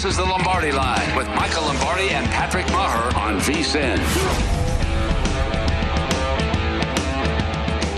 This is the Lombardi Line with Michael Lombardi and Patrick Meagher on VSIN.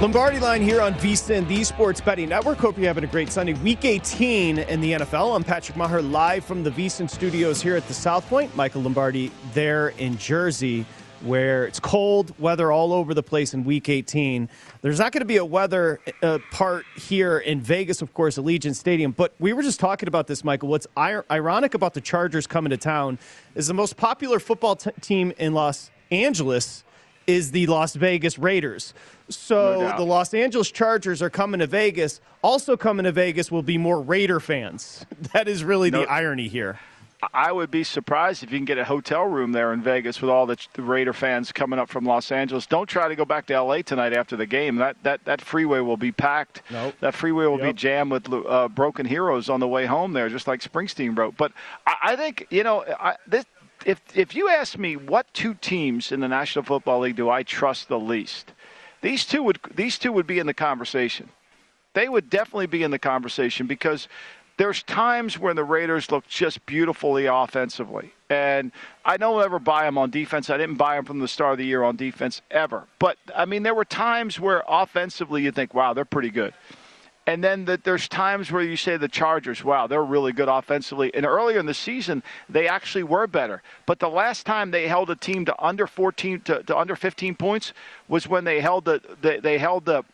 Lombardi line here on VSIN, the Sports Betting Network. Hope you're having a great Sunday. Week 18 in the NFL. I'm Patrick Meagher live from the VSIN studios here at the South Point. Michael Lombardi there in Jersey where it's cold weather all over the place in week 18. There's not going to be a weather uh, part here in Vegas, of course, Allegiant Stadium. But we were just talking about this, Michael. What's ir- ironic about the Chargers coming to town is the most popular football t- team in Los Angeles is the Las Vegas Raiders. So No the Los Angeles Chargers are coming to Vegas. Also coming to Vegas will be more Raider fans. That is really No- the irony here. I would be surprised if you can get a hotel room there in Vegas with all the, the Raider fans coming up from Los Angeles. Don't try to go back to L.A. tonight after the game. That that, that freeway will be packed. Nope. That freeway will be jammed with uh, broken heroes on the way home there, just like Springsteen wrote. But I, I think you know I, this. If if you ask me what two teams in the National Football League do I trust the least, these two would these two would be in the conversation they would definitely be in the conversation because there's times when the Raiders look just beautifully offensively. And I don't ever buy them on defense. I didn't buy them from the start of the year on defense ever. But, I mean, there were times where offensively you think, wow, they're pretty good. And then the, there's times where you say the Chargers, wow, they're really good offensively. And earlier in the season, they actually were better. But the last time they held a team to under 14 to, to under 15 points was when they held the they, they held the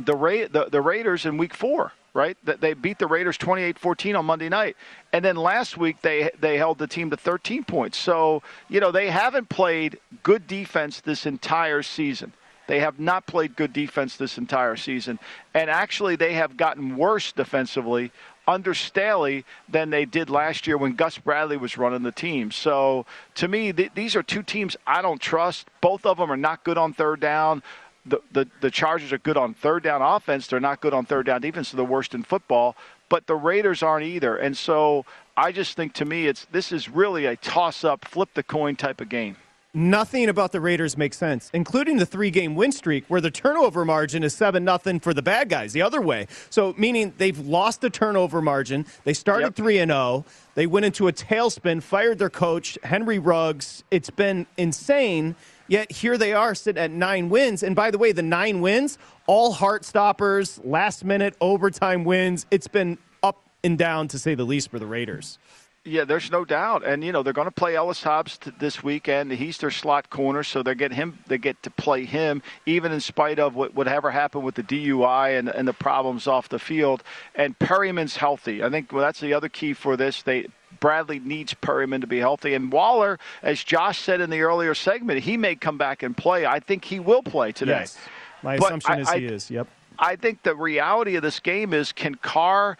the, Ra- the the Raiders in Week Four, right? They beat the Raiders 28-14 on Monday night, and then last week they they held the team to 13 points. So you know they haven't played good defense this entire season. They have not played good defense this entire season, and actually they have gotten worse defensively under Staley than they did last year when Gus Bradley was running the team. So to me, th- these are two teams I don't trust. Both of them are not good on third down the, the, the Chargers are good on third down offense. They're not good on third down defense. They're the worst in football. But the Raiders aren't either. And so I just think to me, it's this is really a toss up, flip the coin type of game. Nothing about the Raiders makes sense, including the three-game win streak, where the turnover margin is seven nothing for the bad guys. The other way, so meaning they've lost the turnover margin. They started three and zero. They went into a tailspin, fired their coach Henry Ruggs. It's been insane. Yet here they are sitting at nine wins. And by the way, the nine wins, all heart stoppers, last minute overtime wins. It's been up and down to say the least for the Raiders. Yeah, there's no doubt, and you know they're going to play Ellis Hobbs this weekend. He's their slot corner, so they get him. They get to play him, even in spite of what whatever happened with the DUI and, and the problems off the field. And Perryman's healthy. I think well, that's the other key for this. They Bradley needs Perryman to be healthy. And Waller, as Josh said in the earlier segment, he may come back and play. I think he will play today. Yes. My But assumption I- is I- he is. Yep. I think the reality of this game is can Carr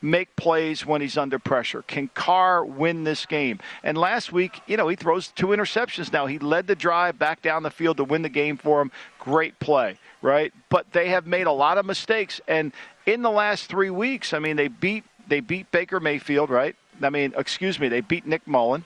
make plays when he's under pressure? Can Carr win this game? And last week, you know, he throws two interceptions now. He led the drive back down the field to win the game for him. Great play, right? But they have made a lot of mistakes and in the last 3 weeks, I mean, they beat they beat Baker Mayfield, right? I mean, excuse me, they beat Nick Mullen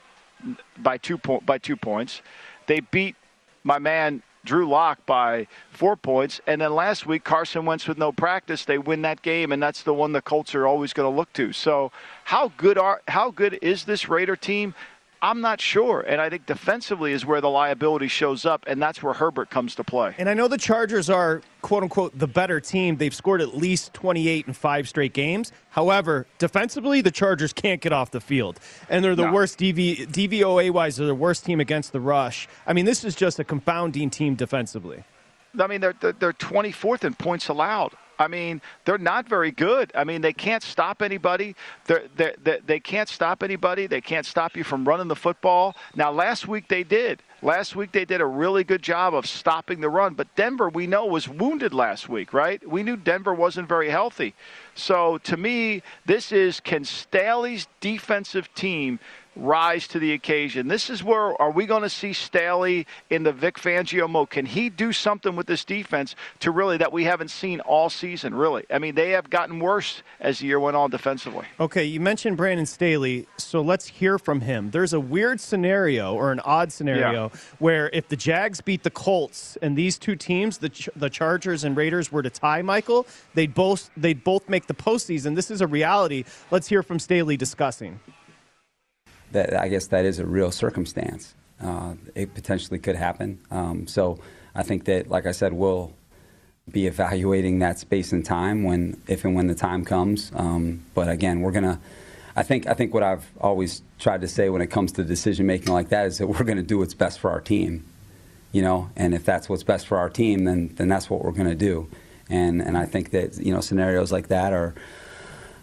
by 2 po- by 2 points. They beat my man Drew Lock by four points. And then last week, Carson Wentz with no practice, they win that game, and that's the one the Colts are always going to look to. So, how good are how good is this Raider team? I'm not sure, and I think defensively is where the liability shows up, and that's where Herbert comes to play. And I know the Chargers are quote unquote the better team. They've scored at least 28 in five straight games. However, defensively, the Chargers can't get off the field. And they're the No. worst DV, DVOA wise, they're the worst team against the rush. I mean, this is just a confounding team defensively. I mean, they're, they're, they're 24th in points allowed. I mean, they're not very good. I mean, they can't stop anybody. They're, they're, they they can't stop anybody. They can't stop you from running the football. Now, last week they did. Last week they did a really good job of stopping the run. But Denver, we know, was wounded last week, right? We knew Denver wasn't very healthy. So to me, this is can Staley's defensive team rise to the occasion. This is where are we going to see Staley in the Vic Fangio mode? Can he do something with this defense to really that we haven't seen all season? Really, I mean, they have gotten worse as the year went on defensively. Okay, you mentioned Brandon Staley, so let's hear from him. There's a weird scenario or an odd scenario where if the Jags beat the Colts and these two teams, the Ch- the Chargers and Raiders, were to tie, Michael, they'd both they'd both make the postseason. This is a reality. Let's hear from Staley discussing. that I guess that is a real circumstance. Uh, it potentially could happen. Um, so I think that, like I said, we'll be evaluating that space and time when, if and when the time comes. Um, but again, we're gonna. I think I think what I've always tried to say when it comes to decision making like that is that we're going to do what's best for our team, you know. And if that's what's best for our team, then then that's what we're going to do. And and I think that you know scenarios like that are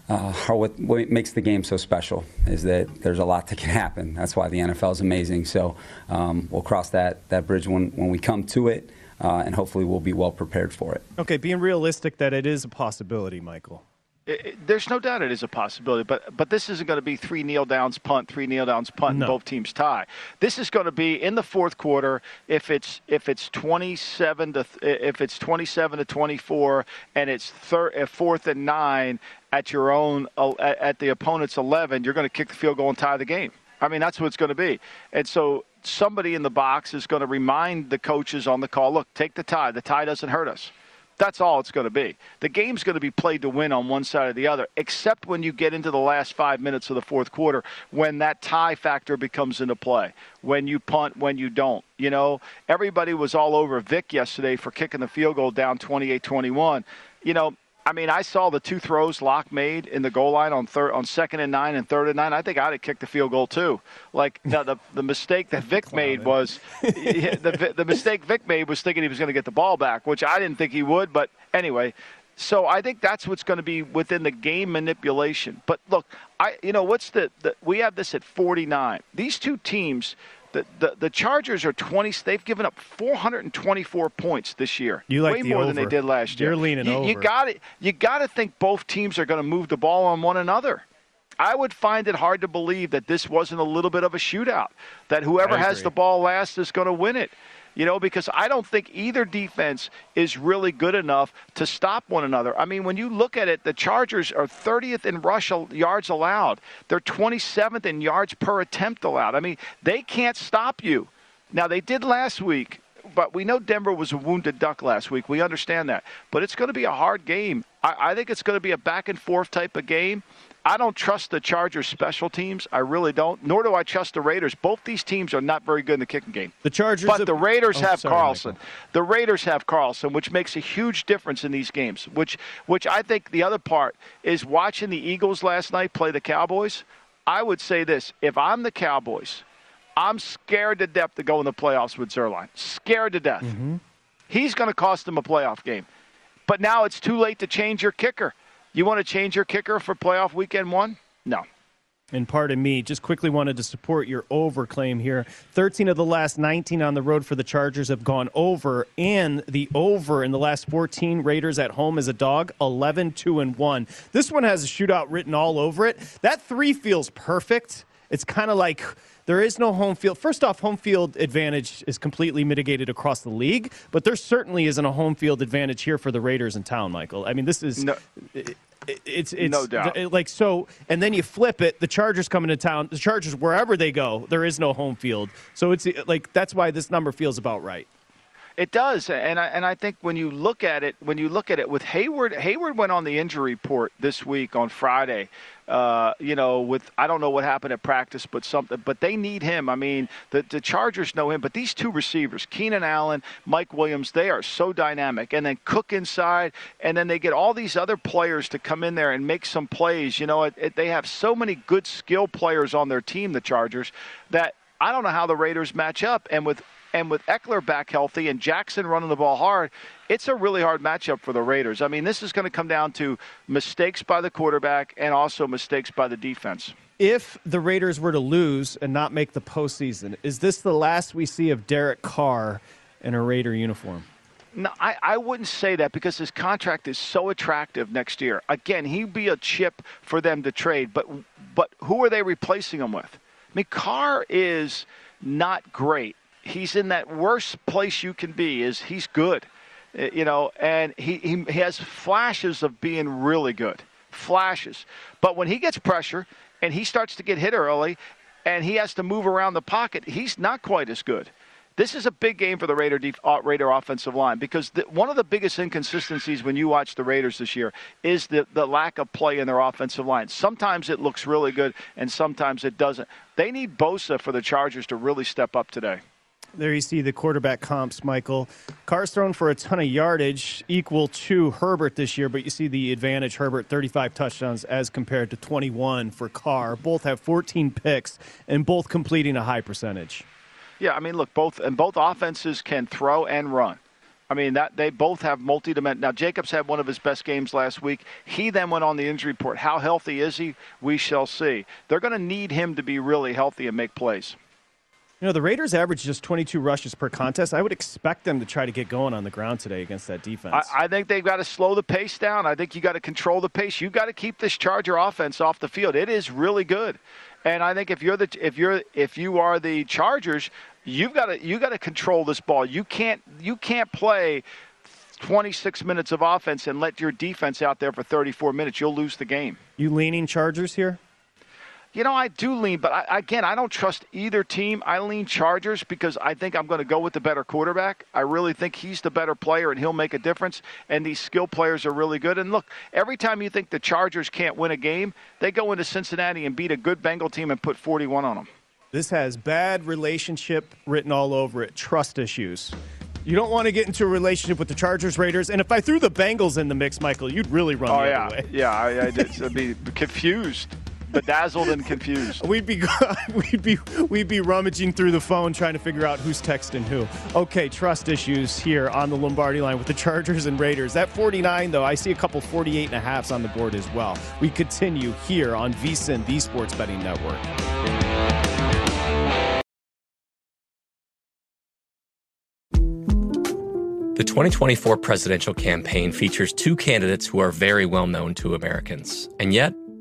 uh, are what, what makes the game so special is that there's a lot that can happen. That's why the NFL is amazing. So um, we'll cross that, that bridge when, when we come to it, uh, and hopefully we'll be well prepared for it. Okay, being realistic that it is a possibility, Michael. It, it- there's no doubt it is a possibility, but but this isn't going to be three kneel downs punt, three kneel downs punt, No. and both teams tie. This is going to be in the fourth quarter. If it's if it's 27 to if it's 27 to 24, and it's third, uh, fourth and nine at your own uh, at at the opponent's 11, you're going to kick the field goal and tie the game. I mean, that's what it's going to be. And so somebody in the box is going to remind the coaches on the call, look, take the tie. The tie doesn't hurt us. That's all it's going to be. The game's going to be played to win on one side or the other, except when you get into the last five minutes of the fourth quarter when that tie factor becomes into play. When you punt, when you don't. You know, everybody was all over Vic yesterday for kicking the field goal down 28 21. You know, I mean, I saw the two throws Lock made in the goal line on third, on second and nine and third and nine. I think I'd have kicked the field goal too. Like the the, the mistake that Vic made was the the mistake Vic made was thinking he was going to get the ball back, which I didn't think he would. But anyway, so I think that's what's going to be within the game manipulation. But look, I you know what's the, the we have this at 49. These two teams. The, the, the Chargers are 20. They've given up 424 points this year. You like way the more than they over. did last year. You're leaning you, You got it. You got to think both teams are going to move the ball on one another. I would find it hard to believe that this wasn't a little bit of a shootout. That whoever has the ball last is going to win it. You know, because I don't think either defense is really good enough to stop one another. I mean, when you look at it, the Chargers are 30th in rush yards allowed. They're 27th in yards per attempt allowed. I mean, they can't stop you. Now they did last week, but we know Denver was a wounded duck last week. We understand that, but it's going to be a hard game. I, I think it's going to be a back and forth type of game. I don't trust the Chargers special teams. I really don't. Nor do I trust the Raiders. Both these teams are not very good in the kicking game. The Chargers, But have- the Raiders Oh, have sorry, Carlson. Michael. The Raiders have Carlson, which makes a huge difference in these games. Which, which I think the other part is watching the Eagles last night play the Cowboys. I would say this: if I'm the Cowboys, I'm scared to death to go in the playoffs with Zuerlein. Scared to death. Mm-hmm. He's going to cost them a playoff game. But now it's too late to change your kicker. You want to change your kicker for playoff weekend one? No. And pardon me, just quickly wanted to support your over claim here. 13 of the last 19 on the road for the Chargers have gone over, and the over in the last 14 Raiders at home as a dog, 11 2 and 1. This one has a shootout written all over it. That three feels perfect. It's kind of like there is no home field. First off, home field advantage is completely mitigated across the league, but there certainly isn't a home field advantage here for the Raiders in town, Michael. I mean, this is. No. it's it's no doubt. like so and then you flip it the chargers come into town the chargers wherever they go there is no home field so it's like that's why this number feels about right it does, and I, and I think when you look at it, when you look at it with Hayward, Hayward went on the injury report this week on Friday. Uh, you know, with I don't know what happened at practice, but something. But they need him. I mean, the the Chargers know him, but these two receivers, Keenan Allen, Mike Williams, they are so dynamic. And then Cook inside, and then they get all these other players to come in there and make some plays. You know, it, it, they have so many good skill players on their team, the Chargers, that I don't know how the Raiders match up. And with and with Ekeler back healthy and Jackson running the ball hard, it's a really hard matchup for the Raiders. I mean, this is going to come down to mistakes by the quarterback and also mistakes by the defense. If the Raiders were to lose and not make the postseason, is this the last we see of Derek Carr in a Raider uniform? No, I, I wouldn't say that because his contract is so attractive next year. Again, he'd be a chip for them to trade, but but who are they replacing him with? I mean, Carr is not great he's in that worst place you can be. Is he's good, uh, you know, and he, he has flashes of being really good, flashes. But when he gets pressure and he starts to get hit early, and he has to move around the pocket, he's not quite as good. This is a big game for the Raider, def- uh, Raider offensive line because the, one of the biggest inconsistencies when you watch the Raiders this year is the, the lack of play in their offensive line. Sometimes it looks really good, and sometimes it doesn't. They need Bosa for the Chargers to really step up today. There you see the quarterback comps, Michael. Carr's thrown for a ton of yardage, equal to Herbert this year, but you see the advantage Herbert 35 touchdowns as compared to 21 for Carr. Both have 14 picks and both completing a high percentage. Yeah, I mean, look, both and both offenses can throw and run. I mean that they both have multi-dimensional. Now Jacobs had one of his best games last week. He then went on the injury report. How healthy is he? We shall see. They're going to need him to be really healthy and make plays. You know, the Raiders average just 22 rushes per contest. I would expect them to try to get going on the ground today against that defense. I, I think they've got to slow the pace down. I think you got to control the pace. You got to keep this Charger offense off the field. It is really good. And I think if you're the if you're if you are the Chargers, you've got to you got to control this ball. You can't you can't play 26 minutes of offense and let your defense out there for 34 minutes. You'll lose the game. You leaning Chargers here? You know, I do lean, but I, again, I don't trust either team. I lean Chargers because I think I'm going to go with the better quarterback. I really think he's the better player and he'll make a difference. And these skill players are really good. And look, every time you think the Chargers can't win a game, they go into Cincinnati and beat a good Bengal team and put 41 on them. This has bad relationship written all over it, trust issues. You don't want to get into a relationship with the Chargers, Raiders, and if I threw the Bengals in the mix, Michael, you'd really run oh, the yeah. other way. Yeah, I, I did. I'd be confused bedazzled and confused. We'd be we'd be we'd be rummaging through the phone trying to figure out who's texting who. Okay, trust issues here on the Lombardi line with the Chargers and Raiders. That 49 though, I see a couple 48 and a halfs on the board as well. We continue here on VSIN, the Sports Betting Network. The 2024 presidential campaign features two candidates who are very well known to Americans, and yet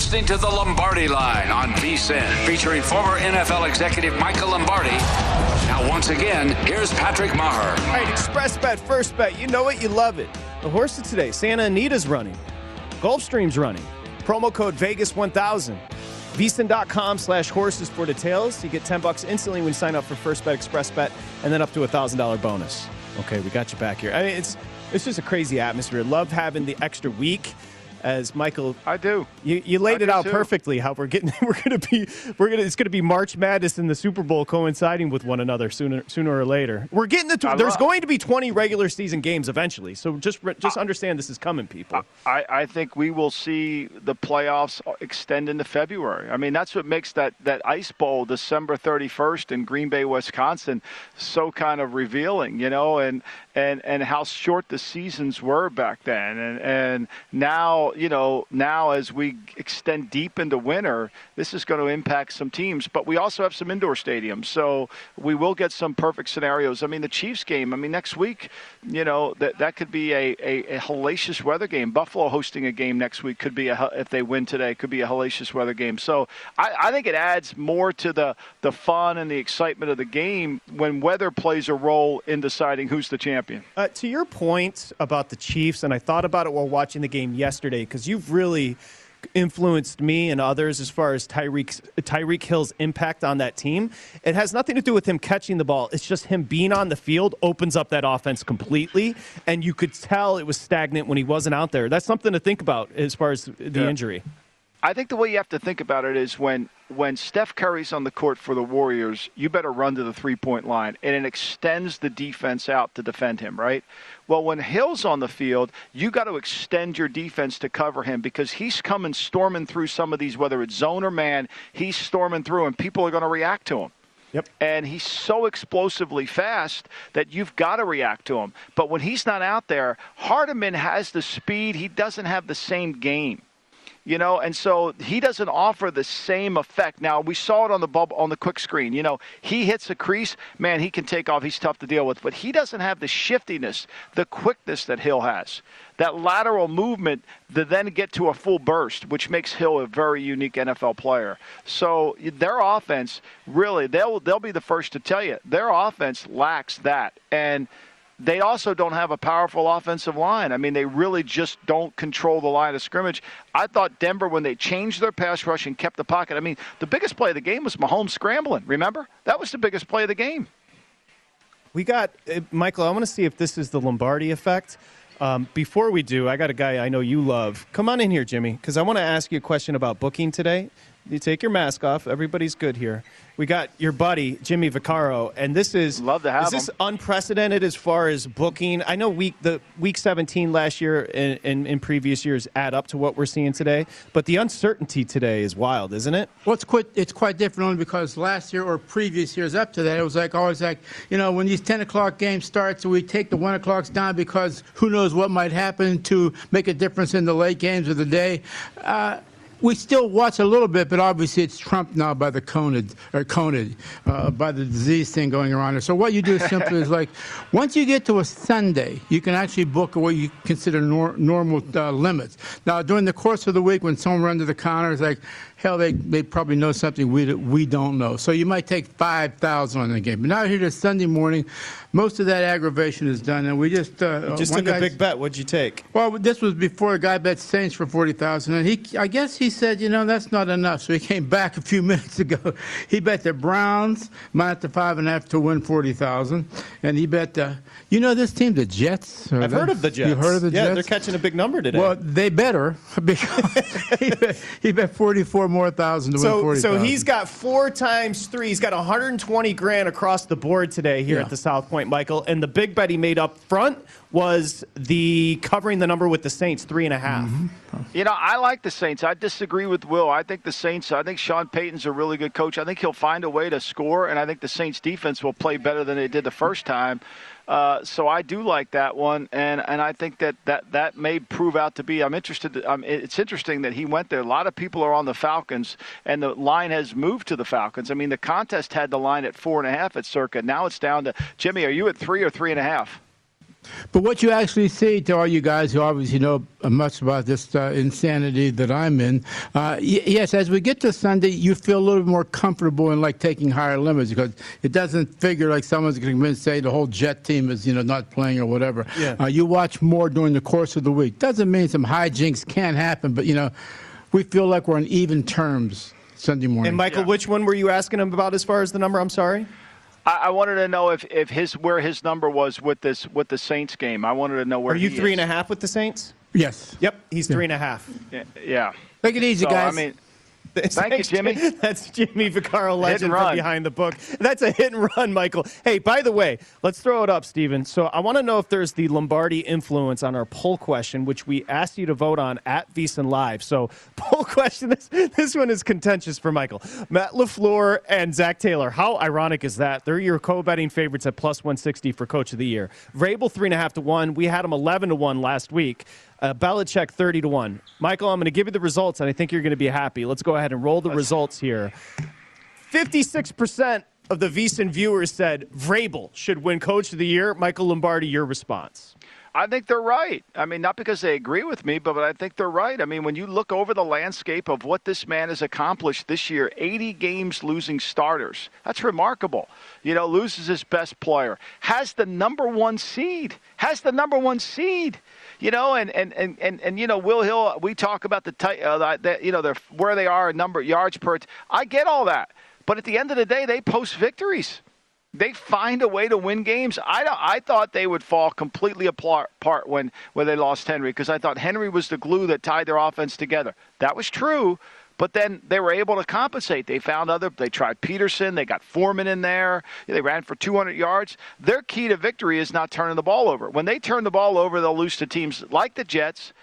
Listening to the Lombardi Line on VSIN, featuring former NFL executive Michael Lombardi. Now, once again, here's Patrick Meagher. All right, Express Bet, first bet. You know it, you love it. The horse of today, Santa Anita's running. Gulfstream's running. Promo code Vegas1000. VSIN.com slash horses for details. You get 10 bucks instantly when you sign up for First Bet Express Bet, and then up to a $1,000 bonus. Okay, we got you back here. I mean, it's, it's just a crazy atmosphere. Love having the extra week as Michael. I do. You, you laid I it out too. perfectly. How we're getting, we're going to be, we're going to, it's going to be March Madness and the Super Bowl coinciding with one another sooner, sooner or later. We're getting the. I there's going to be 20 regular season games eventually. So just, just understand this is coming, people. I, I think we will see the playoffs extend into February. I mean, that's what makes that, that Ice Bowl December 31st in Green Bay, Wisconsin, so kind of revealing, you know, and and and how short the seasons were back then, and and now, you know, now as we extend deep into winter, this is going to impact some teams. But we also have some indoor stadiums, so we will get some perfect scenarios. I mean, the Chiefs game. I mean, next week, you know, that that could be a, a, a hellacious weather game. Buffalo hosting a game next week could be a if they win today could be a hellacious weather game. So I, I think it adds more to the the fun and the excitement of the game when weather plays a role in deciding who's the champion. Uh, to your point about the Chiefs, and I thought about it while watching the game yesterday because you've really influenced me and others as far as Tyreek Tyreek Hill's impact on that team. It has nothing to do with him catching the ball. It's just him being on the field opens up that offense completely, and you could tell it was stagnant when he wasn't out there. That's something to think about as far as the Yeah. injury. I think the way you have to think about it is when when Steph Curry's on the court for the Warriors, you better run to the three point line, and it extends the defense out to defend him, right? Well, when Hill's on the field, you got to extend your defense to cover him because he's coming storming through some of these, whether it's zone or man, he's storming through, and people are going to react to him. Yep. And he's so explosively fast that you've got to react to him. But when he's not out there, Hardman has the speed. He doesn't have the same game you know, and so he doesn't offer the same effect. Now we saw it on the bubble on the quick screen. You know, he hits a crease, man, he can take off. He's tough to deal with, but he doesn't have the shiftiness, the quickness that Hill has. That lateral movement to then get to a full burst, which makes Hill a very unique NFL player. So their offense, really, they'll they'll be the first to tell you their offense lacks that, and they also don't have a powerful offensive line. I mean, they really just don't control the line of scrimmage. I thought Denver, when they changed their pass rush and kept the pocket, I mean, the biggest play of the game was Mahomes scrambling. Remember? That was the biggest play of the game. We got uh, Michael. I want to see if this is the Lombardi effect. Um, before we do, I got a guy I know you love. Come on in here, Jimmy, because I want to ask you a question about booking today. You take your mask off. Everybody's good here. We got your buddy Jimmy Vaccaro, and this is Love to have is this him. unprecedented as far as booking? I know week the week 17 last year and in, in previous years add up to what we're seeing today, but the uncertainty today is wild, isn't it? Well, it's quite, it's quite different only because last year or previous years up to that, it was like always like, you know, when these 10 o'clock games start, so we take the 1 o'clocks down because who knows what might happen to make a difference in the late games of the day. Uh, we still watch a little bit, but obviously it's trumped now by the COVID or COVID, uh, by the disease thing going around. So what you do is simply is like, once you get to a Sunday, you can actually book what you consider nor- normal uh, limits. Now during the course of the week, when someone runs to the counter, it's like, hell, they, they probably know something we, we don't know. So you might take 5,000 on the game. But now here to Sunday morning, most of that aggravation is done. And we just. Uh, just took a big bet. What'd you take? Well, this was before a guy bet Saints for 40,000. And he, I guess he said, you know, that's not enough. So he came back a few minutes ago. He bet the Browns minus the five and a half to win 40,000. And he bet, the, you know, this team, the Jets. I've heard of the Jets. You heard of the yeah, Jets? they're catching a big number today. Well, they better because he, bet, he bet 44 more thousand to so, win 40,000. So he's got four times three. He's got 120 grand across the board today here Yeah. at the South Point, Michael. And the big bet he made up front was the covering the number with the Saints, three and a half. Mm-hmm. You know, I like the Saints. I disagree with Will. I think the Saints, I think Sean Payton's a really good coach. I think he'll find a way to score, and I think the Saints defense will play better than they did the first time. Uh, so I do like that one, and, and I think that, that that may prove out to be. I'm interested. Um, it's interesting that he went there. A lot of people are on the Falcons, and the line has moved to the Falcons. I mean, the contest had the line at four and a half at Circa. Now it's down to Jimmy. Are you at three or three and a half? But what you actually see to all you guys who obviously know much about this uh, insanity that I'm in, uh, y- yes, as we get to Sunday, you feel a little more comfortable in like taking higher limits because it doesn't figure like someone's going to come in and say the whole Jet team is you know not playing or whatever. Yeah. Uh, you watch more during the course of the week. Doesn't mean some hijinks can't happen, but you know, we feel like we're on even terms Sunday morning. And Michael, which one were you asking him about as far as the number? I'm sorry. I, I wanted to know if, if his where his number was with this with the Saints game. I wanted to know where Are you he three is. and a half with the Saints? yes. Yep, he's three and a half. Yeah, yeah. Take it easy, So, guys. I mean, Thanks, Thank you, Jimmy. That's Jimmy Vaccaro, legend from behind the book. That's a hit and run, Michael. Hey, by the way, let's throw it up, Steven. So I want to know if there's the Lombardi influence on our poll question, which we asked you to vote on at VSiN Live. So poll question, this, this one is contentious for Michael. Matt LaFleur and Zac Taylor. How ironic is that? They're your co-betting favorites at plus 160 for Coach of the Year. Vrabel, 3.5 to 1. We had him 11 to 1 last week. Uh, Belichick 30 to 1. Michael, I'm going to give you the results, and I think you're going to be happy. Let's go ahead and roll the results here. 56% of the VSiN viewers said Vrabel should win Coach of the Year. Michael Lombardi, your response. I think they're right. I mean, not because they agree with me, but, but I think they're right. I mean, when you look over the landscape of what this man has accomplished this year 80 games losing starters. That's remarkable. You know, loses his best player, has the number one seed, has the number one seed. You know, and and, and, and, and you know, Will Hill. We talk about the, ti- uh, the you know, where they are, number yards per. T- I get all that, but at the end of the day, they post victories. They find a way to win games. I, I thought they would fall completely apart when, when they lost Henry because I thought Henry was the glue that tied their offense together. That was true, but then they were able to compensate. They found other. They tried Peterson. They got Foreman in there. They ran for 200 yards. Their key to victory is not turning the ball over. When they turn the ball over, they'll lose to teams like the Jets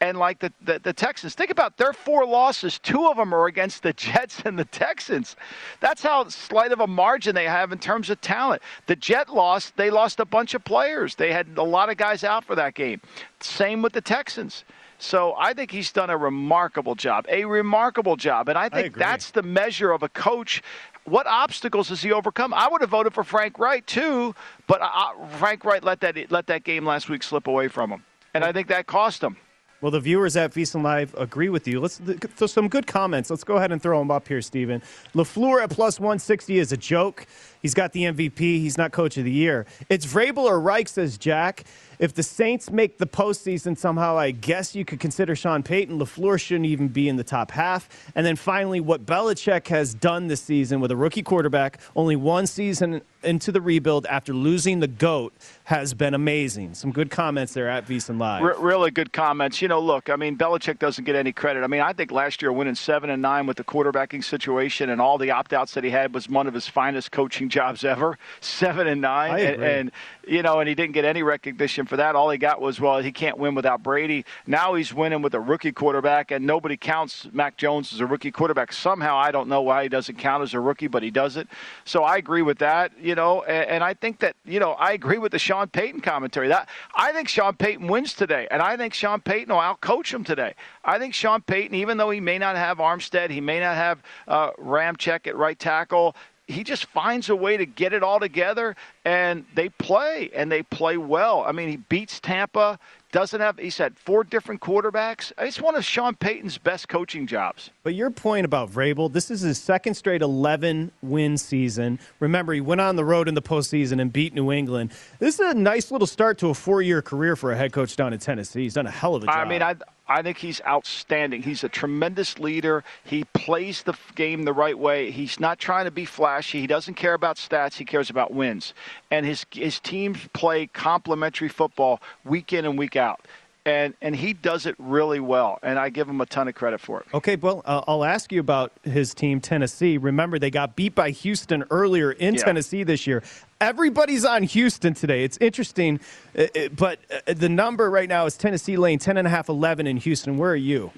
and like the, the, the Texans. Think about their four losses. Two of them are against the Jets and the Texans. That's how slight of a margin they have in terms of talent. The Jet lost, they lost a bunch of players. They had a lot of guys out for that game. Same with the Texans. So I think he's done a remarkable job, a remarkable job. And I think agree. that's the measure of a coach. What obstacles has he overcome? I would have voted for Frank Reich too, but uh, Frank Reich let that let that game last week slip away from him, and I think that cost him. Well, the viewers at VSiN Live agree with you. Let's so some good comments. Let's go ahead and throw them up here, Stephen. LaFleur at plus 160 is a joke. He's got the MVP. He's not coach of the year. It's Vrabel or Reich, says Jack. If the Saints make the postseason somehow, I guess you could consider Sean Payton. LaFleur shouldn't even be in the top half. And then finally, what Belichick has done this season with a rookie quarterback, only one season into the rebuild after losing the GOAT, has been amazing. Some good comments there at VSiN Live. Re- really good comments. You know, look, I mean, Belichick doesn't get any credit. I mean, I think last year winning seven and nine with the quarterbacking situation and all the opt outs that he had was one of his finest coaching jobs ever. Seven and nine, and, and you know, and he didn't get any recognition for that. All he got was, well, he can't win without Brady. Now he's winning with a rookie quarterback, and nobody counts Mac Jones as a rookie quarterback. Somehow, I don't know why he doesn't count as a rookie, but he does it. So I agree with that, you know, and, and I think that, you know, I agree with the Sean Payton commentary. That I think Sean Payton wins today, and I think Sean Payton will outcoach him today. I think Sean Payton, even though he may not have Armstead, he may not have uh, Ramczyk at right tackle, he just finds a way to get it all together and they play and they play well. I mean, he beats Tampa, doesn't have he's had four different quarterbacks. It's one of Sean Payton's best coaching jobs. But your point about Vrabel, this is his second straight 11 win season. Remember, he went on the road in the postseason and beat New England. This is a nice little start to a four year career for a head coach down in Tennessee. He's done a hell of a job. I mean, I I think he's outstanding. He's a tremendous leader. He plays the game the right way. He's not trying to be flashy. He doesn't care about stats. He cares about wins. And his his teams play complementary football week in and week out. And, and he does it really well, and I give him a ton of credit for it. Okay, well, uh, I'll ask you about his team, Tennessee. Remember, they got beat by Houston earlier in yeah. Tennessee this year. Everybody's on Houston today. It's interesting, uh, uh, but the number right now is Tennessee Lane, 10.5, 11 in Houston. Where are you?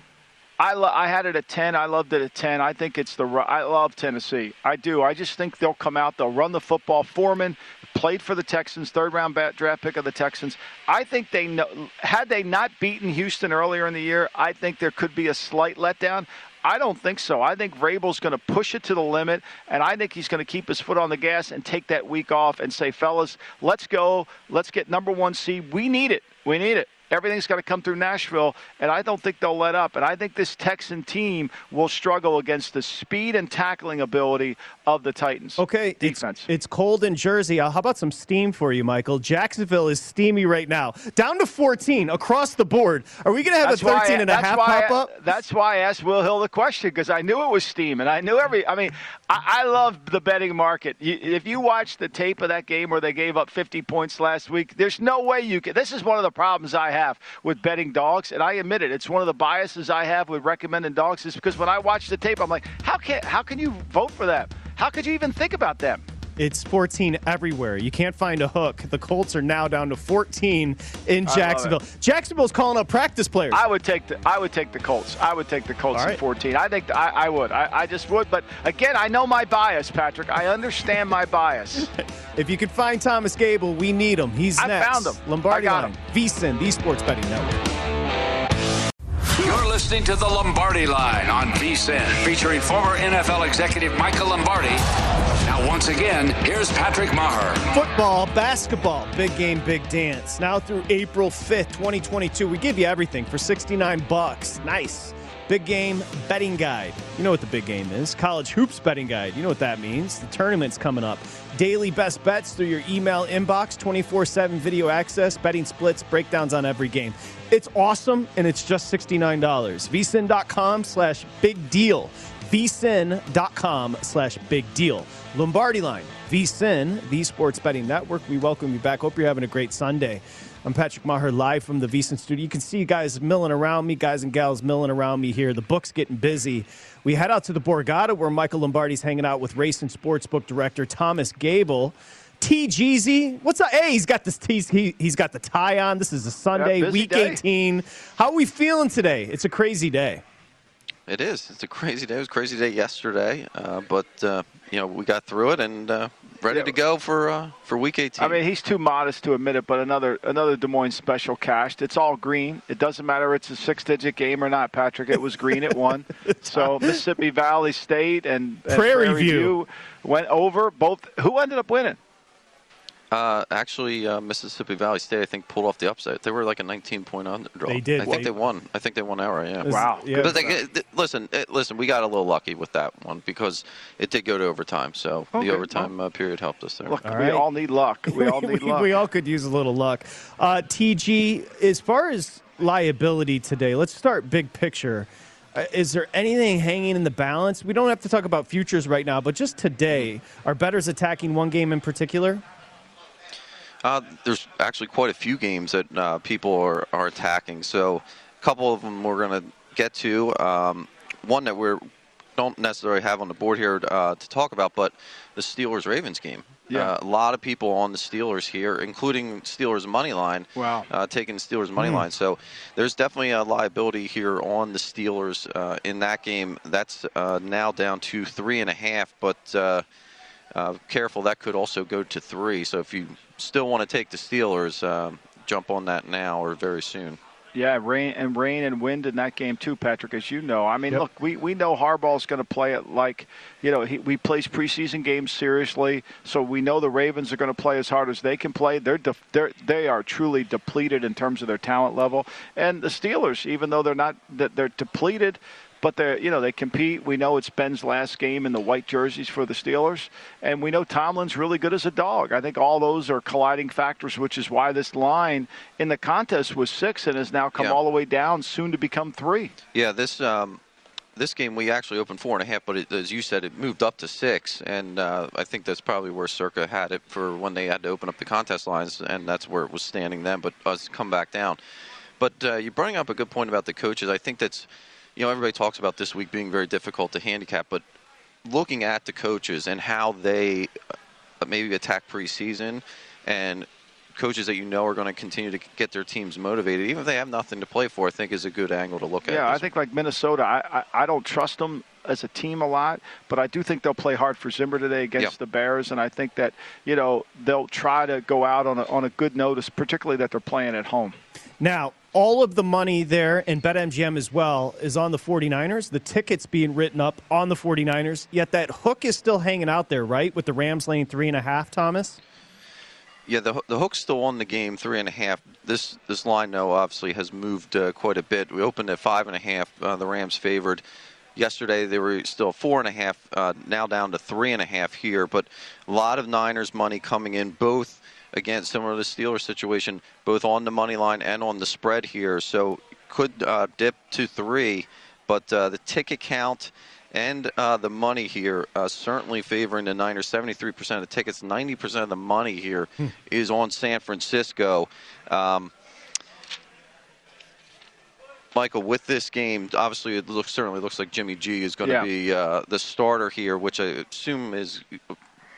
I, lo- I had it at 10. I loved it at 10. I think it's the I love Tennessee. I do. I just think they'll come out. They'll run the football. Foreman played for the Texans, third round draft pick of the Texans. I think they know, had they not beaten Houston earlier in the year, I think there could be a slight letdown. I don't think so. I think Vrabel's going to push it to the limit, and I think he's going to keep his foot on the gas and take that week off and say, fellas, let's go. Let's get number one seed. We need it. We need it. Everything's got to come through Nashville, and I don't think they'll let up. And I think this Texan team will struggle against the speed and tackling ability of the Titans. Okay, defense. It's, it's cold in Jersey. Uh, how about some steam for you, Michael? Jacksonville is steamy right now, down to 14 across the board. Are we going to have that's a 13 and a half pop up? That's why I asked Will Hill the question because I knew it was steam, and I knew every. I mean, I, I love the betting market. You, if you watch the tape of that game where they gave up 50 points last week, there's no way you can. This is one of the problems I have have with betting dogs, and I admit it. It's one of the biases I have with recommending dogs is because when I watch the tape, I'm like, how can how can you vote for them? How could you even think about them? It's 14 everywhere. You can't find a hook. The Colts are now down to 14 in Jacksonville. Jacksonville's calling up practice players. I would take the I would take the Colts. I would take the Colts right. at 14. I think I, I would. I, I just would. But again, I know my bias, Patrick. I understand my bias. if you could find Thomas Gable, we need him. He's I next. found him. Lombardi I got line. him. VSIN, the Sports Betting Network. You're listening to the Lombardi Line on VSIN, featuring former NFL executive Michael Lombardi. Once again, here's Patrick Meagher. Football, basketball, big game, big dance. Now through April 5th, 2022, we give you everything for 69 bucks. Nice. Big game betting guide. You know what the big game is. College hoops betting guide. You know what that means. The tournament's coming up. Daily best bets through your email inbox, 24 7 video access, betting splits, breakdowns on every game. It's awesome, and it's just $69. vsin.com slash big deal. vsin.com slash big deal. Lombardi line, vsin, the sports betting network. We welcome you back. Hope you're having a great Sunday. I'm Patrick Meagher live from the VSIN studio. You can see you guys milling around me, guys and gals milling around me here. The book's getting busy. We head out to the Borgata where Michael Lombardi's hanging out with race and sportsbook director Thomas Gable. T Jeezy, what's up? Hey, he's got this. He's, he, he's got the tie on. This is a Sunday, yeah, week day. 18. How are we feeling today? It's a crazy day. It is. It's a crazy day. It was a crazy day yesterday, uh, but uh, you know we got through it and uh, ready Yeah. to go for uh, for week 18. I mean, he's too modest to admit it, but another another Des Moines special cashed. It's all green. It doesn't matter if it's a six-digit game or not, Patrick. It was green. It won. so Mississippi Valley State and, and Prairie View. went over. Both. Who ended up winning? Uh, actually, uh, Mississippi Valley State, I think, pulled off the upset. They were like a 19 point underdog. They did. I think They- they won. I think they won outright. Yeah. This- Wow. yeah. But they, th- listen, eh, listen. We got a little lucky with that one because it did go to overtime. So Okay, the overtime uh, period helped us there. Look, All we right. all need luck. We all need we, luck. we all could use a little luck. Uh, TG, as far as liability today, let's start big picture. Uh, is there anything hanging in the balance? We don't have to talk about futures right now, but just today, are bettors attacking one game in particular? Uh, there's actually quite a few games that uh, people are, are attacking. So a couple of them we're going to get to. Um, one that we're don't necessarily have on the board here uh, to talk about, but the Steelers Ravens game. Yeah. Uh, a lot of people on the Steelers here, including Steelers money line. Wow. Uh, taking Steelers money Hmm. line. So there's definitely a liability here on the Steelers uh, in that game. That's uh, now down to three and a half, but uh, careful that could also go to three. So if you still want to take the Steelers, um, jump on that now or very soon. Yeah, rain and rain and wind in that game too, Patrick. As you know, I mean, look, we, we know Harbaugh's going to play it like, you know, he, we plays preseason games seriously, so we know the Ravens are going to play as hard as they can play. They're de- they're they are truly depleted in terms of their talent level, and the Steelers, even though they're not that they're depleted. But they're, you know, they compete. We know it's Ben's last game in the white jerseys for the Steelers, and we know Tomlin's really good as a dog. I think all those are colliding factors, which is why this line in the contest was six and has now come Yeah. all the way down, soon to become three. Yeah, this um, this game we actually opened four and a half, but it, as you said, it moved up to six, and uh, I think that's probably where Circa had it for when they had to open up the contest lines, and that's where it was standing then. But us come back down. But uh, you bring up a good point about the coaches. I think that's, you know, everybody talks about this week being very difficult to handicap, but looking at the coaches and how they uh, maybe attack preseason and coaches that you know are going to continue to get their teams motivated, even if they have nothing to play for, I think is a good angle to look at. Yeah, I think like Minnesota, I, I, I don't trust them as a team a lot, but I do think they'll play hard for Zimmer today against Yep. the Bears, and I think that you know they'll try to go out on a, on a good notice, particularly that they're playing at home. Now, all of the money there and BetMGM as well is on the 49ers. The tickets being written up on the 49ers, yet that hook is still hanging out there, right? With the Rams laying three and a half, Thomas? Yeah, the the still on the game, three and a half. This this line, though, obviously has moved uh, quite a bit. We opened at five and a half. Uh, the Rams favored. Yesterday they were still four and a half. Uh, now down to three and a half here. But a lot of Niners money coming in, both again similar to the Steelers situation, both on the money line and on the spread here. So could uh, dip to three, but uh, the ticket count. And uh, the money here uh, certainly favoring the Niners. 73% of the tickets, 90% of the money here is on San Francisco. Um, Michael, with this game, obviously it looks certainly looks like Jimmy G is going to Yeah. be uh, the starter here, which I assume is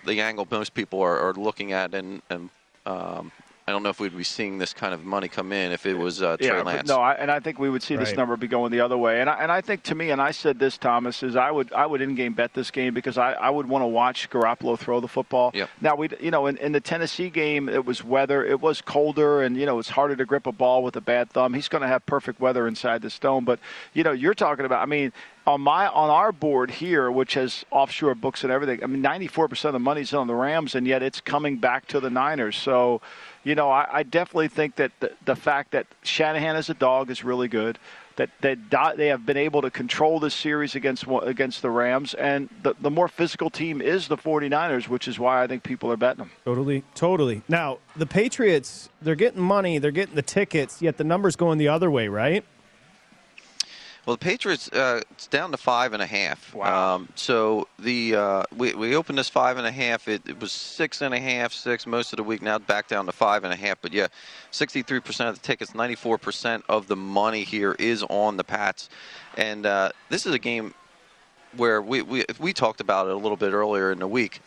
the angle most people are, are looking at. And, and um, I don't know if we'd be seeing this kind of money come in if it was uh, Trey yeah, Lance. no, I, and I think we would see this number be going the other way. And I, and I think to me, and I said this, Thomas, is I would I would in-game bet this game because I, I would want to watch Garoppolo throw the football. Yep. Now we, you know, in, in the Tennessee game, it was weather, it was colder, and you know it's harder to grip a ball with a bad thumb. He's going to have perfect weather inside the stone, but you know you're talking about. I mean, on my on our board here, which has offshore books and everything, I mean, 94% of the money's on the Rams, and yet it's coming back to the Niners. So, you know, I, I definitely think that the, the fact that Shanahan is a dog is really good. That, that they have been able to control this series against against the Rams, and the, the more physical team is the 49ers, which is why I think people are betting them. Totally, totally. Now, the Patriots, they're getting money, they're getting the tickets, yet the number's going the other way, right? Well, the Patriots, uh, it's down to five and a half. Wow. Um, so the uh, we, we opened this five and a half. It, it was six and a half, six most of the week. Now back down to five and a half. But yeah, 63% of the tickets, 94% of the money here is on the Pats. And uh, this is a game where we, we we talked about it a little bit earlier in the week.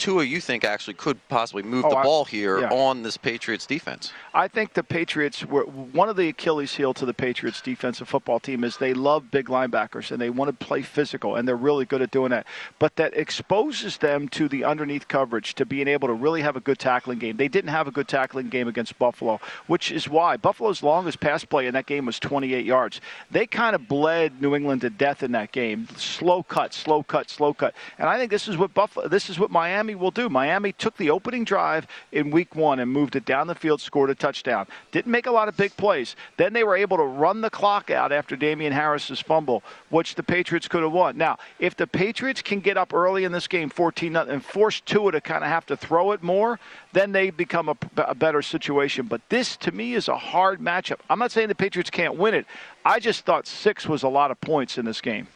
Tua, you think actually could possibly move Oh, the I- ball here yeah. on this Patriots defense? I think the Patriots were one of the Achilles heel to the Patriots defensive football team is they love big linebackers and they want to play physical and they're really good at doing that. But that exposes them to the underneath coverage to being able to really have a good tackling game. They didn't have a good tackling game against Buffalo, which is why Buffalo's longest pass play in that game was 28 yards. They kind of bled New England to death in that game. Slow cut, slow cut, slow cut. And I think this is what Buffalo this is what Miami will do. Miami took the opening drive in week 1 and moved it down the field, scored a touchdown. Didn't make a lot of big plays. Then they were able to run the clock out after Damien Harris's fumble, which the Patriots could have won. Now, if the Patriots can get up early in this game 14 nothing and force Tua to kind of have to throw it more, then they become a, a better situation. But this to me is a hard matchup. I'm not saying the Patriots can't win it. I just thought 6 was a lot of points in this game.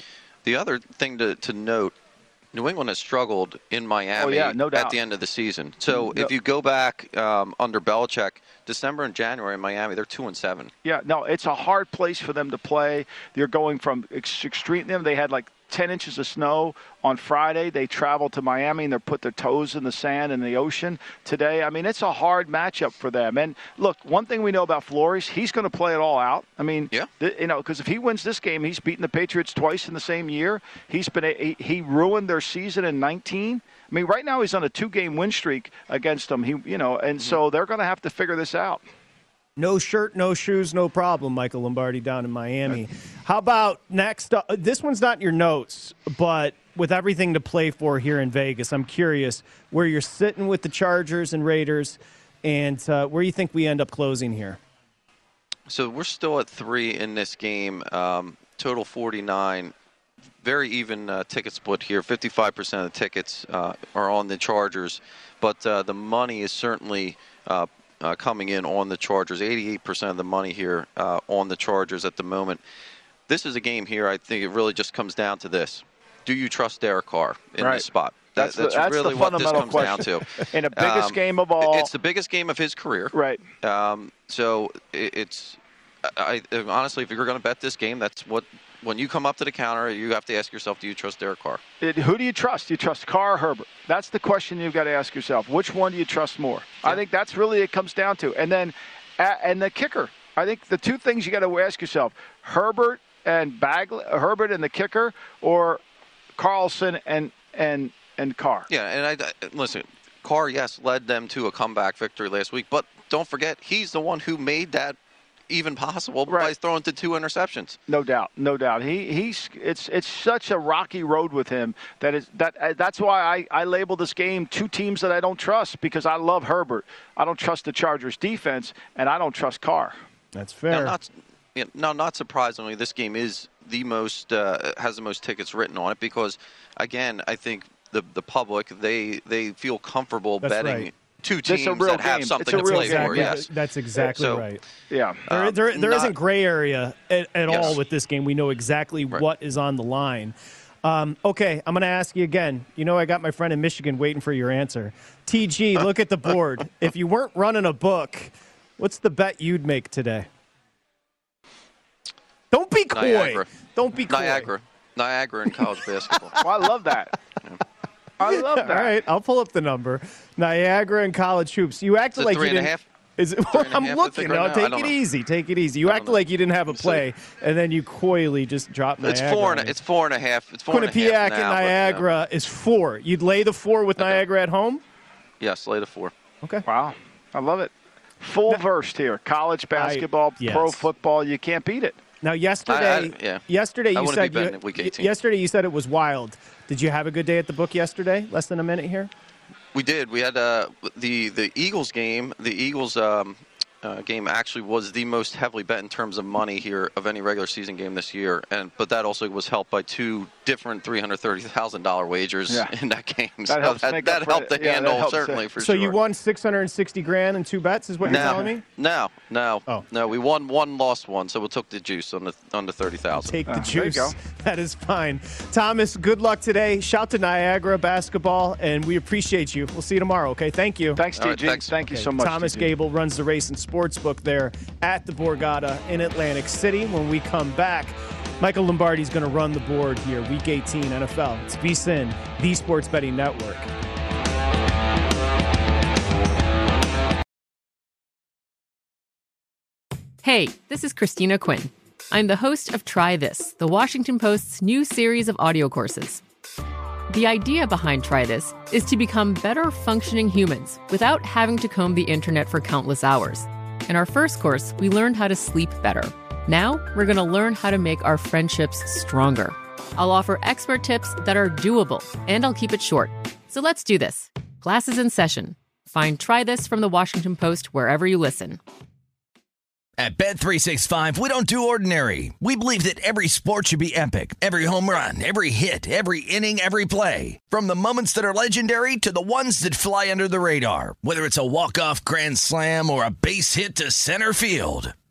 The other thing to, to note, New England has struggled in Miami Oh, yeah, no at the end of the season. So No- if you go back um, under Belichick, December and January in Miami, they're two and seven. Yeah, no, it's a hard place for them to play. They're going from extreme. Them, they had like 10 inches of snow on Friday. They travel to Miami and they put their toes in the sand in the ocean today. I mean, it's a hard matchup for them. And look, one thing we know about Flores, he's going to play it all out. I mean, yeah. th- you know, because if he wins this game, he's beaten the Patriots twice in the same year. He's been a, he, he ruined their season in 19. I mean, right now he's on a two-game win streak against them. He, you know, and mm-hmm. so they're going to have to figure this out. No shirt, no shoes, no problem, Michael Lombardi down in Miami. How about next? Uh, this one's not in your notes, but with everything to play for here in Vegas, I'm curious where you're sitting with the Chargers and Raiders and uh, where you think we end up closing here. So we're still at three in this game, um, total 49. Very even uh, ticket split here. 55% of the tickets uh, are on the Chargers, but uh, the money is certainly uh, coming in on the Chargers. 88% of the money here uh, on the Chargers at the moment. This is a game here. I think it really just comes down to this: Do you trust Derek Carr in Right. this spot? That- That's the- that's really what this comes down to. In the biggest Um, game of all. It's the biggest game of his career. Right. Um, so it, it's I, I honestly, if you're going to bet this game, that's what when you come up to the counter, you have to ask yourself: Do you trust Derek Carr? It, who do you trust? Do you trust Carr or Herbert? That's the question you've got to ask yourself. Which one do you trust more? I think that's really it comes down to. And then, and the kicker. I think the two things you got to ask yourself: Herbert and Badgley, Herbert and the kicker, or Carlson and and and Carr. Yeah, and I, I- listen. Carr, yes, led them to a comeback victory last week, but don't forget, he's the one who made that even possible right. by throwing to two interceptions. No doubt, no doubt. He he's it's it's such a rocky road with him that is that uh, that's why I I label this game two teams that I don't trust because I love Herbert. I don't trust the Chargers defense and I don't trust Carr. That's Now, not, yeah, now, not surprisingly, this game is the most uh, has the most tickets written on it because, again, I think the the public they they feel comfortable That's betting right. Two This a teams real that have game. something It's a to real play game. for. Yes, That's exactly So, right. Yeah. There, Um, there, there not- not gray area at, at Yes. all with this game. We know exactly what is on the line. Um, okay, I'm going to ask you again. You know, I got my friend in Michigan waiting for your answer. TG, look at the board. if you weren't running a book, what's the bet you'd make today? Don't be coy. Niagara. Don't be coy. Niagara, Niagara in college basketball. Well, I love that. I love that. All right, I'll pull up the number. Niagara and college hoops. You acted Is it like three you and a didn't. half? Is it? Three and a I'm half, looking. think, right now. now? Take it know. easy. Take it easy. You acted like you didn't have a play, and then you coyly just dropped It's four and me. it's four and a half. It's four and a half Quinnipiac now, and but, uh, Niagara is four. You'd lay the four with Niagara at home. yes, lay the four. Okay. Wow. I love it. Full versed here. College basketball, pro yes. football. You can't beat it. Now, yesterday, yeah. yesterday I you said be you, week 18. yesterday you said it was wild. Did you have a good day at the book yesterday? Less than a minute here. We did. We had uh, the the Eagles game. The Eagles um, uh, game actually was the most heavily bet in terms of money here of any regular season game this year, and but that also was helped by two different three hundred thirty thousand dollar wagers Yeah. in that game. That so helps that, that helped it. the Yeah, handle helps certainly it. for so sure. So you won 660 grand in two bets, is what you're telling me? no, no, Oh. no. We won one, lost one, so we took the juice on the on the thirty thousand. Take the Uh, there you juice. go. That is fine. Thomas, good luck today. Shout to Niagara basketball, and we appreciate you. We'll see you tomorrow. Okay, thank you. Thanks, All right, TG. thanks. Thank you so much. Thomas TG. Gable runs the race and sports book there at the Borgata in Atlantic City. When we come back, Michael Lombardi is going to run the board here, Week 18 NFL. It's VSIN, the Sports Betting Network. Hey, this is Christina Quinn. I'm the host of Try This, the Washington Post's new series of audio courses. The idea behind Try This is to become better functioning humans without having to comb the internet for countless hours. In our first course, we learned how to sleep better. Now, we're going to learn how to make our friendships stronger. I'll offer expert tips that are doable, and I'll keep it short. So let's do this. Class is in session. Find Try This from the Washington Post wherever you listen. At Bet365, we don't do ordinary. We believe that every sport should be epic. Every home run, every hit, every inning, every play. From the moments that are legendary to the ones that fly under the radar. Whether it's a walk-off grand slam or a base hit to center field.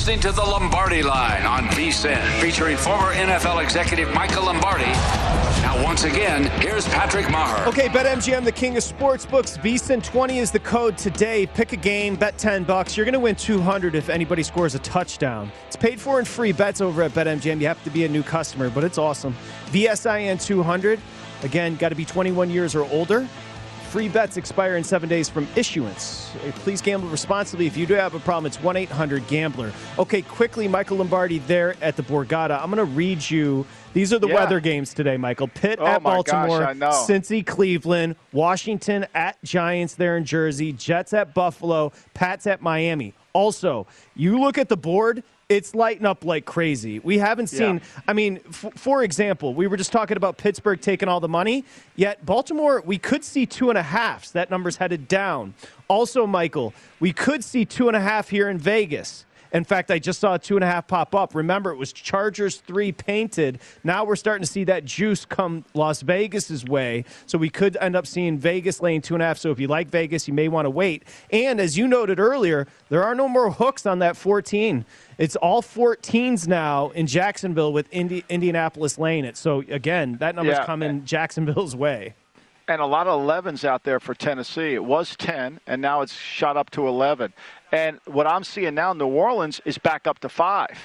Listening to the Lombardi Line on VSIN, featuring former NFL executive Michael Lombardi. Now, once again, here's Patrick Meagher. Okay, BetMGM, the king of sportsbooks. VSIN 20 is the code today. Pick a game, bet 10 bucks. You're going to win 200 if anybody scores a touchdown. It's paid for and free bets over at BetMGM. You have to be a new customer, but it's awesome. VSIN 200. Again, got to be 21 years or older. Free bets expire in seven days from issuance. Uh, please gamble responsibly. If you do have a problem, it's 1 800 Gambler. Okay, quickly, Michael Lombardi there at the Borgata. I'm going to read you. These are the Yeah. weather games today, Michael. Pitt Oh, at my gosh, Baltimore, Cincy, Cleveland, Washington at Giants there in Jersey, Jets at Buffalo, Pats at Miami. Also, you look at the board, it's lighting up like crazy. We haven't seen, Yeah. I mean, f- for example, we were just talking about Pittsburgh taking all the money, yet Baltimore, we could see two and a halfs. That number's headed down. Also, Michael, we could see two and a half here in Vegas. In fact, I just saw a two and a half pop up. Remember, it was Chargers three painted. Now we're starting to see that juice come Las Vegas's way. So we could end up seeing Vegas laying two and a half. So if you like Vegas, you may want to wait. And as you noted earlier, there are no more hooks on that 14. It's all 14s now in Jacksonville with Indi- Indianapolis laying it. So again, that number's Yeah. coming Jacksonville's way. And a lot of 11s out there for Tennessee. It was 10, and now it's shot up to 11. And what I'm seeing now, New Orleans is back up to five.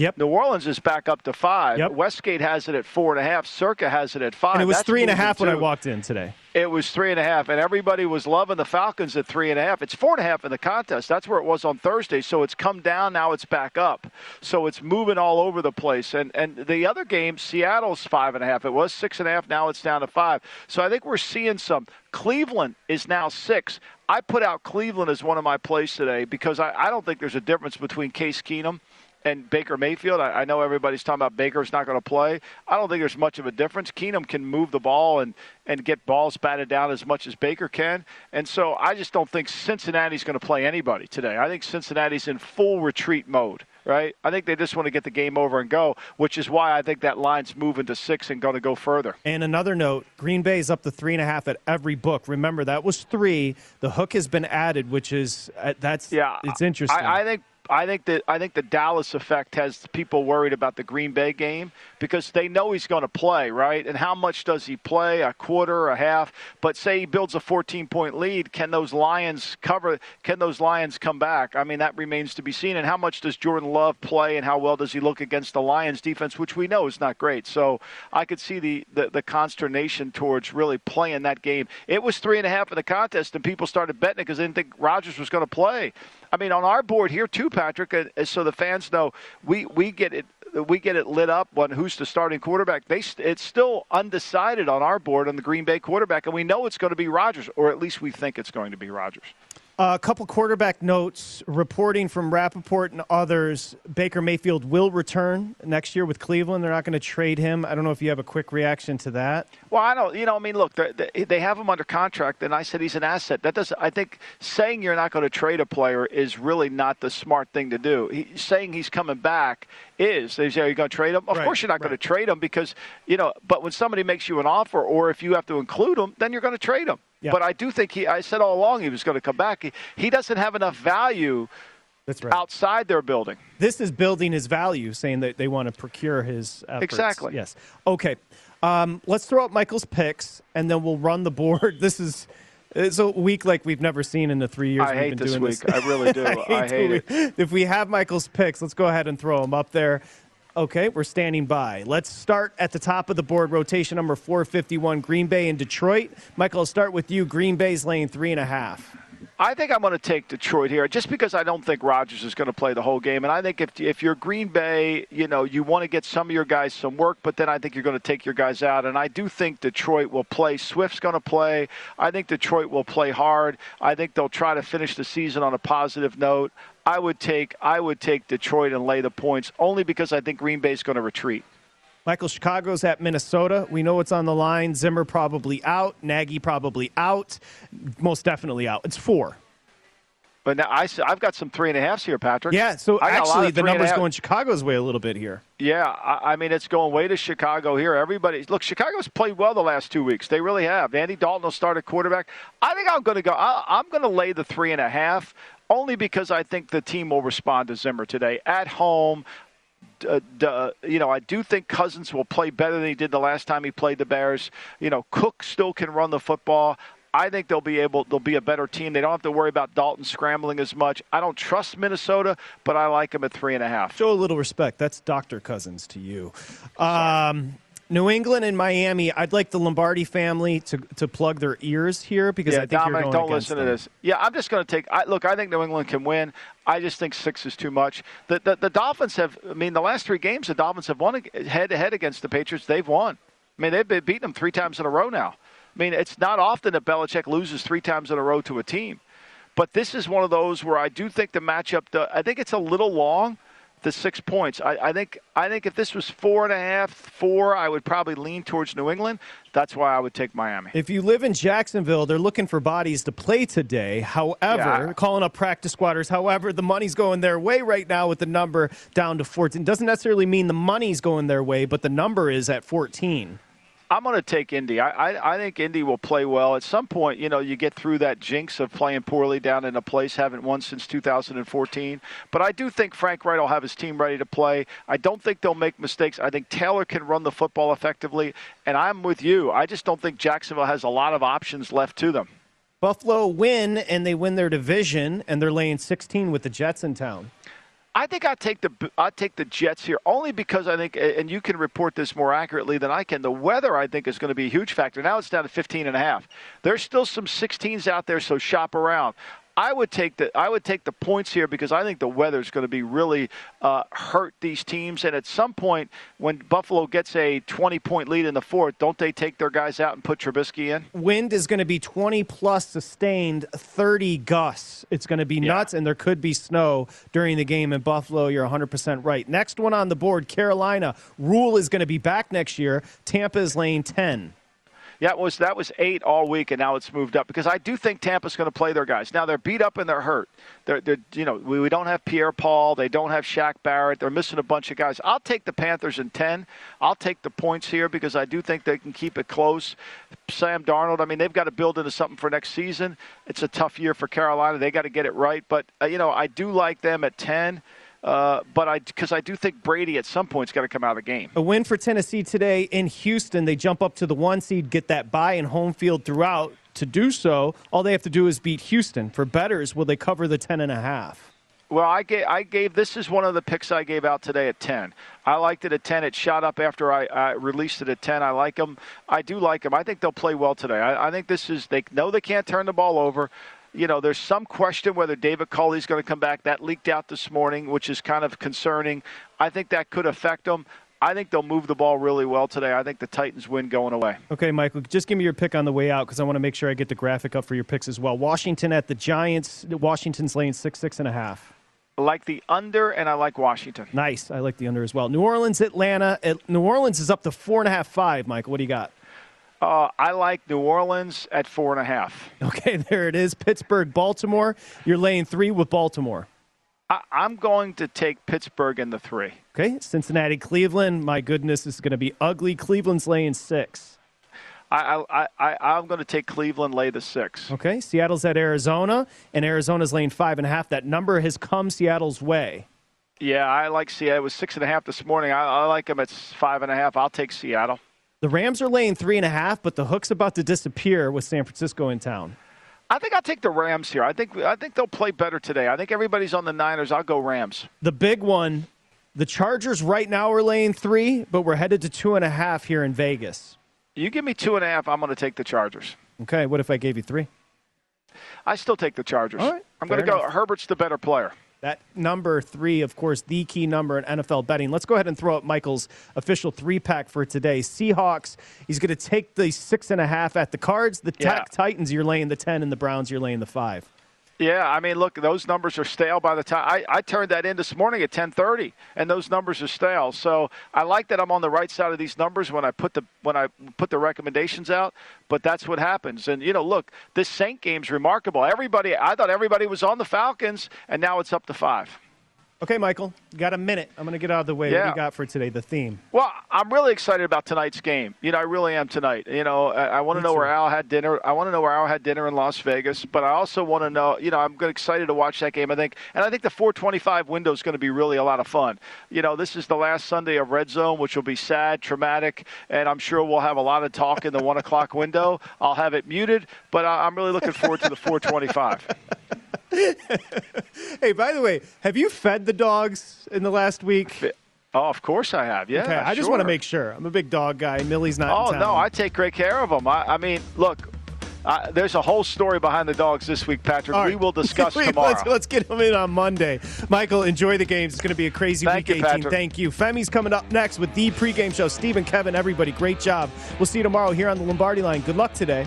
Yep. New Orleans is back up to five. Yep. Westgate has it at four and a half. Circa has it at five. And it was That's three and a moving, half when I walked in today. It was three and a half, and everybody was loving the Falcons at three and a half. It's four and a half in the contest. That's where it was on Thursday. So it's come down now. It's back up. So it's moving all over the place. And and the other game, Seattle's five and a half. It was six and a half. Now it's down to five. So I think we're seeing some. Cleveland is now six. I put out Cleveland as one of my plays today because I, I don't think there's a difference between Case Keenum and Baker Mayfield. I, I know everybody's talking about Baker's not going to play. I don't think there's much of a difference. Keenum can move the ball and, and get balls batted down as much as Baker can. And so I just don't think Cincinnati's going to play anybody today. I think Cincinnati's in full retreat mode. Right? I think they just want to get the game over and go, which is why I think that line's moving to six and going to go further. And another note: Green Bay is up to three and a half at every book. Remember that was three. The hook has been added, which is uh, that's Yeah, it's interesting. I, I think I think that I think the Dallas effect has people worried about the Green Bay game because they know he's going to play, right? And how much does he play? A quarter, a half? But say he builds a 14 point lead, can those Lions cover? Can those Lions come back? I mean, that remains to be seen. And how much does Jordan Love play? And how well does he look against the Lions defense, which we know is not great? So I could see the the, the consternation towards really playing that game. It was three and a half in the contest, and people started betting it because they didn't think Rodgers was going to play. I mean, on our board here too, Patrick, so the fans know we we get it we get it lit up on who's the starting quarterback. They it's still undecided on our board on the Green Bay quarterback, and we know it's going to be Rodgers, or at least we think it's going to be Rodgers. Uh, a couple quarterback notes reporting from Rapoport and others. Baker Mayfield will return next year with Cleveland. They're not going to trade him. I don't know if you have a quick reaction to that. Well, I don't. You know, I mean, look, they- have him under contract, and I said he's an asset. That doesn't. I think saying you're not going to trade a player is really not the smart thing to do. He, saying he's coming back is. They say, are you going to trade him? Of Right, course, you're not going to trade him because you know. But when somebody makes you an offer, or if you have to include him, then you're going to trade him. Yeah. But I do think he. I said all along he was going to come back. He, he doesn't have enough value That's right. outside their building. This is building his value, saying that they want to procure his efforts. Exactly. Yes. Okay. Um, let's throw out Michael's picks, and then we'll run the board. This is It's a week like we've never seen in the three years I we've hate been this doing week. this. I really do. I hate it. If we have Michael's picks, let's go ahead and throw them up there. Okay, we're standing by. Let's start at the top of the board. Rotation number 451, Green Bay and Detroit. Michael, I'll start with you. Green Bay's laying three and a half. I think I'm going to take Detroit here, just because I don't think Rodgers is going to play the whole game, and I think if if you're Green Bay, you know you want to get some of your guys some work, but then I think you're going to take your guys out, and I do think Detroit will play. Swift's going to play. I think Detroit will play hard. I think they'll try to finish the season on a positive note. I would take I would take Detroit and lay the points only because I think Green Bay is going to retreat. Michael, Chicago's at Minnesota. We know what's on the line. Zimmer probably out. Nagy probably out. Most definitely out. It's four. But now I, have got some three and a halfs here, Patrick. Yeah, so I got a lot actually the number's going Chicago's way a little bit here. Yeah, I, I mean it's going way to Chicago here. Everybody, look, Chicago's played well the last two weeks. They really have. Andy Dalton will start at quarterback. I think I'm going to go. I, I'm going to lay the three and a half, only because I think the team will respond to Zimmer today at home. Uh, uh, you know, I do think Cousins will play better than he did the last time he played the Bears. You know, Cook still can run the football. I think they'll be able. They'll be a better team. They don't have to worry about Dalton scrambling as much. I don't trust Minnesota, but I like them at three and a half. Show a little respect. That's Dr. Cousins to you. Um, New England and Miami, I'd like the Lombardi family to, to plug their ears here because yeah, I think Dominic, you're going don't listen them. to this. Yeah, I'm just going to take. I, look, I think New England can win. I just think six is too much. The, the the Dolphins have. I mean, the last three games, the Dolphins have won head to head against the Patriots. They've won. I mean, they've been beating them three times in a row now. I mean, it's not often that Belichick loses three times in a row to a team, but this is one of those where I do think the matchup. I think it's a little long. The six points. I, I think. I think if this was four and a half, four, I would probably lean towards New England. That's why I would take Miami. If you live in Jacksonville, they're looking for bodies to play today. However, Yeah. calling up practice squatters. However, the money's going their way right now with the number down to 14. Doesn't necessarily mean the money's going their way, but the number is at 14. I'm going to take Indy. I, I I think Indy will play well. At some point, you know, you get through that jinx of playing poorly down in a place, haven't won since 2014. But I do think Frank Reich will have his team ready to play. I don't think they'll make mistakes. I think Taylor can run the football effectively. And I'm with you. I just don't think Jacksonville has a lot of options left to them. Buffalo win, and they win their division, and they're laying 16 with the Jets in town. I think I take the I take the Jets here only because I think, and you can report this more accurately than I can. The weather I think is going to be a huge factor. Now it's down to 15 and a half. There's still some 16s out there, so shop around. I would take the I would take the points here because I think the weather is going to be really uh, hurt these teams. And at some point, when Buffalo gets a 20 point lead in the fourth, don't they take their guys out and put Trubisky in? Wind is going to be 20 plus sustained, 30 gusts. It's going to be nuts, and there could be snow during the game in Buffalo. You're 100% right. Next one on the board Carolina. Rhule is going to be back next year. Tampa is laying 10. Yeah, was that was eight all week, and now it's moved up because I do think Tampa's going to play their guys. Now they're beat up and they're hurt. They're, they're you know we, we don't have Pierre Paul, they don't have Shaq Barrett. They're missing a bunch of guys. I'll take the Panthers in ten. I'll take the points here because I do think they can keep it close. Sam Darnold, I mean they've got to build into something for next season. It's a tough year for Carolina. They got to get it right, but uh, you know I do like them at ten. Uh, but I, because I do think Brady at some point's got to come out of the game. A win for Tennessee today in Houston. They jump up to the one seed, get that bye in home field throughout. To do so, all they have to do is beat Houston. For betters, will they cover the 10 and a half? Well, I gave, I gave this is one of the picks I gave out today at 10. I liked it at 10. It shot up after I, I released it at 10. I like them. I do like them. I think they'll play well today. I, I think this is they know they can't turn the ball over. You know, there's some question whether David Culley's going to come back. That leaked out this morning, which is kind of concerning. I think that could affect them. I think they'll move the ball really well today. I think the Titans win going away. Okay, Michael, just give me your pick on the way out because I want to make sure I get the graphic up for your picks as well. Washington at the Giants. Washington's laying six, six and a half. I like the under, and I like Washington. Nice. I like the under as well. New Orleans, Atlanta. New Orleans is up to four and a half, five. Michael, what do you got? Uh, I like New Orleans at four and a half. Okay, there it is. Pittsburgh, Baltimore. You're laying three with Baltimore. I, I'm going to take Pittsburgh in the three. Okay, Cincinnati, Cleveland. My goodness, this is going to be ugly. Cleveland's laying six. I, I, I, I'm going to take Cleveland, lay the six. Okay, Seattle's at Arizona, and Arizona's laying five and a half. That number has come Seattle's way. Yeah, I like Seattle. It was six and a half this morning. I, I like them at five and a half. I'll take Seattle. The Rams are laying three and a half, but the hook's about to disappear with San Francisco in town. I think I'll take the Rams here. I think I think they'll play better today. I think everybody's on the Niners. I'll go Rams. The big one, the Chargers right now are laying three, but we're headed to two and a half here in Vegas. You give me two and a half, I'm going to take the Chargers. Okay, what if I gave you three? I still take the Chargers. Right, I'm going to go. Herbert's the better player. That number three, of course, the key number in NFL betting. Let's go ahead and throw up Michael's official three pack for today. Seahawks, he's going to take the six and a half at the cards. The Yeah. Tech Titans, you're laying the 10, and the Browns, you're laying the five. Yeah, I mean, look, those numbers are stale by the time I, I turned that in this morning at 10:30, and those numbers are stale. So I like that I'm on the right side of these numbers when I put the when I put the recommendations out. But that's what happens. And you know, look, this Saint game's remarkable. Everybody, I thought everybody was on the Falcons, and now it's up to five. Okay, Michael, got a minute. I'm going to get out of the way. What do Yeah. you got for today? The theme. Well, I'm really excited about tonight's game. You know, I really am tonight. You know, I, I want to know where Al had dinner. I want to know where Al had dinner in Las Vegas, but I also want to know. You know, I'm excited to watch that game. I think, and I think the 425 window is going to be really a lot of fun. You know, this is the last Sunday of Red Zone, which will be sad, traumatic, and I'm sure we'll have a lot of talk in the one o'clock window. I'll have it muted, but I, I'm really looking forward to the 425. Hey, by the way, have you fed the dogs in the last week? Oh, of course I have. Yeah. okay, I just want to make sure. I'm a big dog guy. Millie's not. Oh no, I take great care of them. I, I mean, look, uh, there's a whole story behind the dogs this week, Patrick. We will discuss Wait, tomorrow. Let's, let's get them in on Monday. Michael, enjoy the games. It's going to be a crazy Thank week you, 18. Patrick. Thank you. Femi's coming up next with the pregame show. Stephen, Kevin, everybody, great job. We'll see you tomorrow here on the Lombardi line. Good luck today.